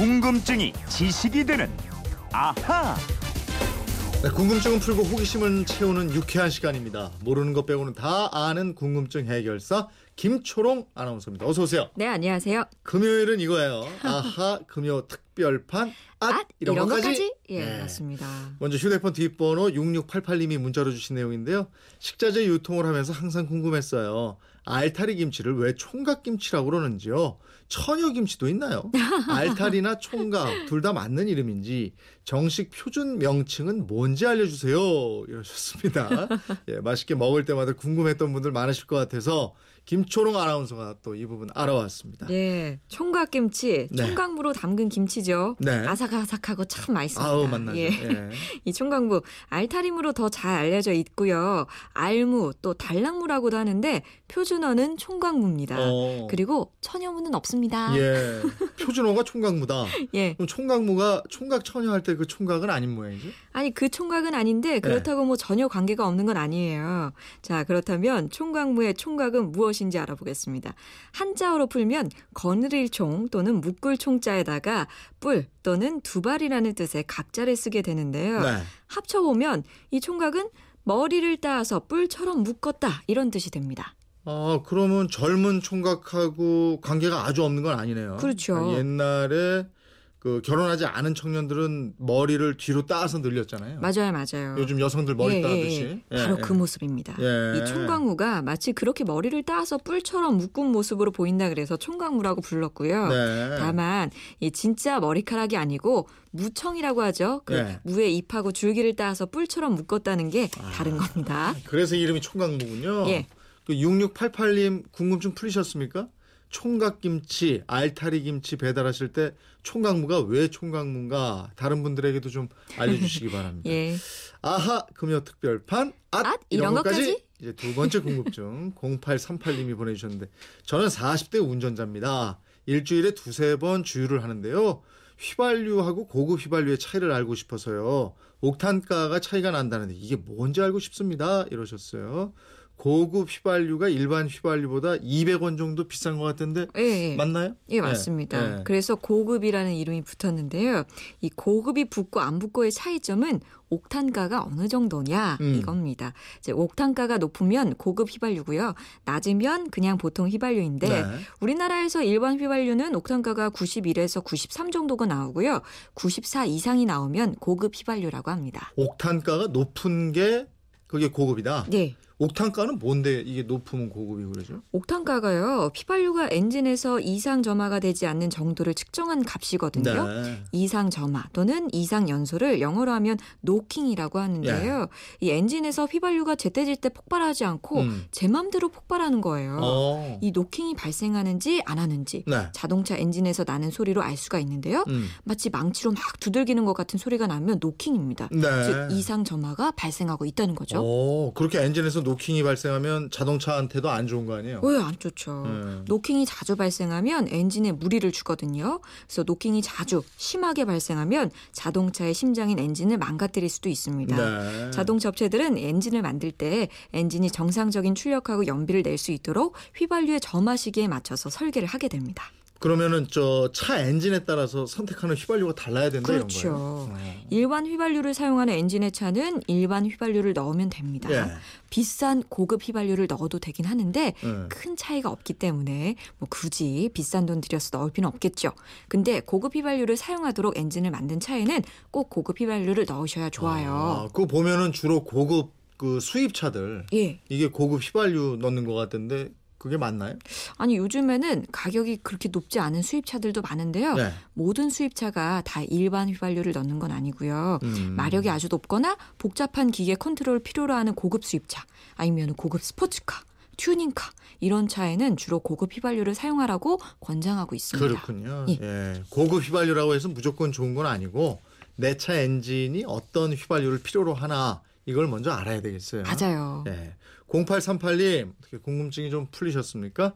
궁금증이 지식이 되는 아하. 네, 궁금증은 풀고 호기심은 채우는 유쾌한 시간입니다. 모르는 것 빼고는 다 아는 궁금증 해결사 김초롱 아나운서입니다. 어서 오세요. 네, 안녕하세요. 금요일은 이거예요. 아하 금요 특별판 앗, 앗, 이런, 것까지. 예, 네. 맞습니다. 먼저 휴대폰 뒷번호 6688님이 문자로 주신 내용인데요. 식자재 유통을 하면서 항상 궁금했어요. 알타리 김치를 왜 총각 김치라고 그러는지요. 처녀김치도 있나요? 알타리나 총각 둘 다 맞는 이름인지 정식 표준 명칭은 뭔지 알려주세요. 이러셨습니다. 예, 맛있게 먹을 때마다 궁금했던 분들 많으실 것 같아서 김초롱 아나운서가 또 이 부분 알아왔습니다. 예, 총각 김치, 네. 총각무로 담근 김치죠. 네. 아삭아삭하고 참 맛있습니다. 아우 만나죠. 예. 예. 이 총각무 알타리무로 더 잘 알려져 있고요. 알무 또 달랑무라고도 하는데 표준어는 총각무입니다. 어. 그리고 처녀무는 없습니다. 예. 표준어가 총각무다. 예. 그럼 총각무가 총각 처녀 할 때 그 총각은 아닌 모양이죠? 아니 그 총각은 아닌데 네. 그렇다고 뭐 전혀 관계가 없는 건 아니에요. 자 그렇다면 총각무의 총각은 무엇인지 알아보겠습니다. 한자어로 풀면 거느릴총 또는 묶을 총자에다가 뿔 또는 두발이라는 뜻의 각 자를 쓰게 되는데요. 네. 합쳐보면 이 총각은 머리를 따서 뿔처럼 묶었다 이런 뜻이 됩니다. 아, 그러면 젊은 총각하고 관계가 아주 없는 건 아니네요. 그렇죠. 옛날에 그 결혼하지 않은 청년들은 머리를 뒤로 따서 늘렸잖아요. 맞아요, 맞아요. 요즘 여성들 머리 예, 따듯이. 예, 예. 바로 예, 그 예. 모습입니다. 예. 이 총각무가 마치 그렇게 머리를 따서 뿔처럼 묶은 모습으로 보인다 그래서 총각무라고 불렀고요. 네. 다만 이 진짜 머리카락이 아니고 무청이라고 하죠. 그 네. 무에 잎하고 줄기를 따서 뿔처럼 묶었다는 게 다른 겁니다. 그래서 이름이 총각무군요. 예. 그 6688님 궁금증 풀리셨습니까? 총각김치, 알타리김치 배달하실 때 총각무가 왜 총각무인가 다른 분들에게도 좀 알려주시기 바랍니다. 예. 아하 금요 특별판 앗, 앗, 이런 것까지? 이제 두 번째 궁금증 0838님이 보내주셨는데 저는 40대 운전자입니다. 일주일에 두세 번 주유를 하는데요. 휘발유하고 고급 휘발유의 차이를 알고 싶어서요. 옥탄가가 차이가 난다는데 이게 뭔지 알고 싶습니다. 이러셨어요. 고급 휘발유가 일반 휘발유보다 200원 정도 비싼 것 같은데 예, 예. 맞나요? 예, 맞습니다. 예. 그래서 고급이라는 이름이 붙었는데요. 이 고급이 붙고 안 붙고의 차이점은 옥탄가가 어느 정도냐 음. 이겁니다. 이제 옥탄가가 높으면 고급 휘발유고요. 낮으면 그냥 보통 휘발유인데 네. 우리나라에서 일반 휘발유는 옥탄가가 91에서 93 정도가 나오고요. 94 이상이 나오면 고급 휘발유라고 합니다. 옥탄가가 높은 게 그게 고급이다. 네. 옥탄가는 뭔데 이게 높으면 고급이고 그러죠? 옥탄가가요. 휘발유가 엔진에서 이상 점화가 되지 않는 정도를 측정한 값이거든요. 네. 이상 점화 또는 이상 연소를 영어로 하면 노킹이라고 하는데요. 이 엔진에서 휘발유가 제때 제때 폭발하지 않고 예. 음. 제 맘대로 폭발하는 거예요. 어. 이 노킹이 발생하는지 안 하는지 네. 자동차 엔진에서 나는 소리로 알 수가 있는데요. 음. 마치 망치로 막 두들기는 것 같은 소리가 나면 노킹입니다. 네. 즉 이상 점화가 발생하고 있다는 거죠. 오, 그렇게 엔진에서 노킹이 발생하면 자동차한테도 안 좋은 거 아니에요? 왜 안 좋죠. 네. 노킹이 자주 발생하면 엔진에 무리를 주거든요. 그래서 노킹이 자주 심하게 발생하면 자동차의 심장인 엔진을 망가뜨릴 수도 있습니다. 네. 자동차 업체들은 엔진을 만들 때 엔진이 정상적인 출력하고 연비를 낼 수 있도록 휘발유의 점화 시기에 맞춰서 설계를 하게 됩니다. 그러면은 저 차 엔진에 따라서 선택하는 휘발유가 달라야 된다 그렇죠. 이런 거예요. 어. 일반 휘발유를 사용하는 엔진의 차는 일반 휘발유를 넣으면 됩니다. 예. 비싼 고급 휘발유를 넣어도 되긴 하는데 예. 큰 차이가 없기 때문에 뭐 굳이 비싼 돈 들여서 넣을 필요는 없겠죠. 근데 고급 휘발유를 사용하도록 엔진을 만든 차에는 꼭 고급 휘발유를 넣으셔야 좋아요. 아, 그거 보면은 주로 고급 그 수입차들 예. 이게 고급 휘발유 넣는 것 같던데 그게 맞나요? 아니 요즘에는 가격이 그렇게 높지 않은 수입차들도 많은데요. 네. 모든 수입차가 다 일반 휘발유를 넣는 건 아니고요. 음. 마력이 아주 높거나 복잡한 기계 컨트롤을 필요로 하는 고급 수입차 아니면 고급 스포츠카, 튜닝카 이런 차에는 주로 고급 휘발유를 사용하라고 권장하고 있습니다. 그렇군요. 예. 예. 고급 휘발유라고 해서 무조건 좋은 건 아니고 내 차 엔진이 어떤 휘발유를 필요로 하나 이걸 먼저 알아야 되겠어요. 맞아요. 예. 0838님 어떻게 궁금증이 좀 풀리셨습니까?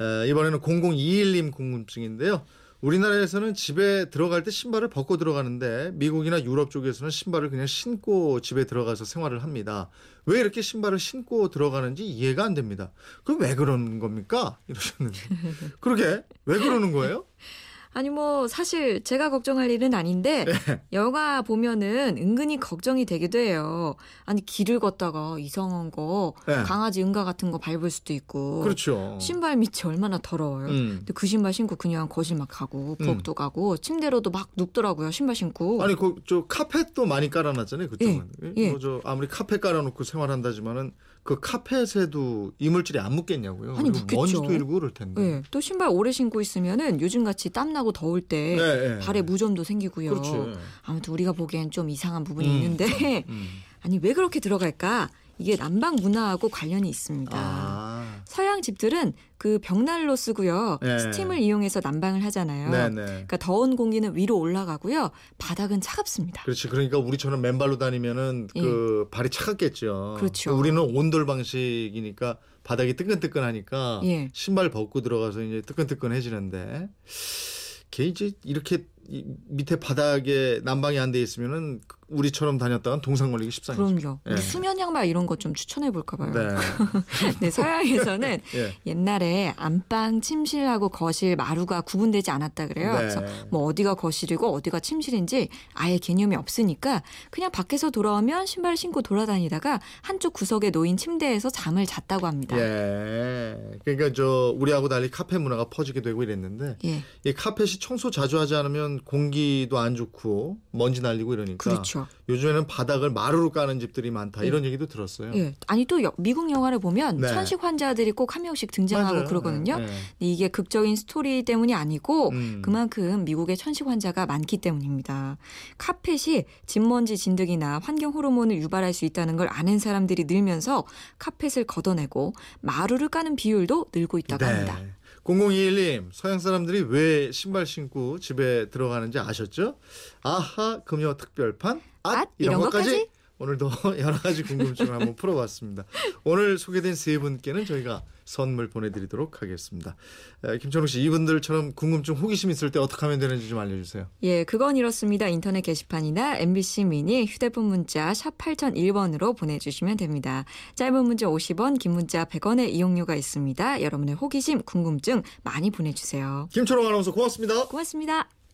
에, 이번에는 0021님 궁금증인데요. 우리나라에서는 집에 들어갈 때 신발을 벗고 들어가는데 미국이나 유럽 쪽에서는 신발을 그냥 신고 집에 들어가서 생활을 합니다. 왜 이렇게 신발을 신고 들어가는지 이해가 안 됩니다. 그럼 왜 그러는 겁니까? 이러셨는데. 그러게 왜 그러는 거예요? 아니 뭐 사실 제가 걱정할 일은 아닌데 네. 영화 보면은 은근히 걱정이 되기도 해요. 아니 길을 걷다가 이상한 거 네. 강아지 응가 같은 거 밟을 수도 있고 그렇죠. 신발 밑이 얼마나 더러워요. 음. 근데 그 신발 신고 그냥 거실 막 가고 부엌도 가고 침대로도 막 눕더라고요. 신발 신고. 아니 그 저 카펫도 많이 깔아놨잖아요 그쪽은. 예. 뭐저 아무리 카펫 깔아놓고 생활한다지만은 그 카펫에도 이물질이 안 묻겠냐고요. 아니, 묻겠죠. 먼지도 일고 그럴 텐데. 네, 또 신발 오래 신고 있으면은 요즘같이 땀나고 더울 때 네, 네. 발에 무좀도 생기고요. 그렇죠. 아무튼 우리가 보기엔 좀 이상한 부분이 음. 있는데 음. 아니 왜 그렇게 들어갈까? 이게 난방 문화하고 관련이 있습니다. 아. 서양 집들은 그 벽난로 쓰고요. 네. 스팀을 이용해서 난방을 하잖아요. 네 네. 그러니까 더운 공기는 위로 올라가고요. 바닥은 차갑습니다. 그렇지. 그러니까 우리처럼 맨발로 다니면은 그 발이 차갑겠죠. 예. 그렇죠. 우리는 온돌 방식이니까 바닥이 뜨끈뜨끈하니까 예. 신발 벗고 들어가서 이제 뜨끈뜨끈해지는데 걔 이제 이렇게 이 밑에 바닥에 난방이 안 돼 있으면은 우리처럼 다녔다간 동상 걸리기 십상이죠. 그럼요. 예. 수면 양말 이런 거좀 추천해 볼까 봐요. 네. 네, 서양에서는 예. 옛날에 안방, 침실하고 거실, 마루가 구분되지 않았다 그래요. 네. 그래서 뭐 어디가 거실이고 어디가 침실인지 아예 개념이 없으니까 그냥 밖에서 돌아오면 신발을 신고 돌아다니다가 한쪽 구석에 놓인 침대에서 잠을 잤다고 합니다. 예. 그러니까 저 우리하고 달리 카페 문화가 퍼지게 되고 이랬는데 예, 이 카펫이 청소 자주 하지 않으면 공기도 안 좋고 먼지 날리고 이러니까 그렇죠. 요즘에는 바닥을 마루로 까는 집들이 많다 이런 얘기도 들었어요. 예, 아니 또 여- 미국 영화를 보면 네. 천식 환자들이 꼭 한 명씩 등장하고 맞아요. 그러거든요. 예, 예. 근데 이게 극적인 스토리 때문이 아니고 음. 그만큼 미국의 천식 환자가 많기 때문입니다. 카펫이 진먼지 진드기나 환경 호르몬을 유발할 수 있다는 걸 아는 사람들이 늘면서 카펫을 걷어내고 마루를 까는 비율도 늘고 있다고 합니다. 0021님, 서양 사람들이 왜 신발 신고 집에 들어가는지 아셨죠? 아하, 금요 특별판, 앗, 앗, 이런, 이런 것까지. 것까지? 오늘도 여러 가지 궁금증을 한번 풀어봤습니다. 오늘 소개된 세 분께는 저희가 선물 보내드리도록 하겠습니다. 에, 김철욱 씨, 이분들처럼 궁금증, 호기심 있을 때 어떻게 하면 되는지 좀 알려주세요. 예, 그건 이렇습니다. 인터넷 게시판이나 MBC 미니 휴대폰 문자 샵 8001번으로 보내주시면 됩니다. 짧은 문자 50원, 긴 문자 100원의 이용료가 있습니다. 여러분의 호기심, 궁금증 많이 보내주세요. 김철욱 아나운서 고맙습니다. 고맙습니다.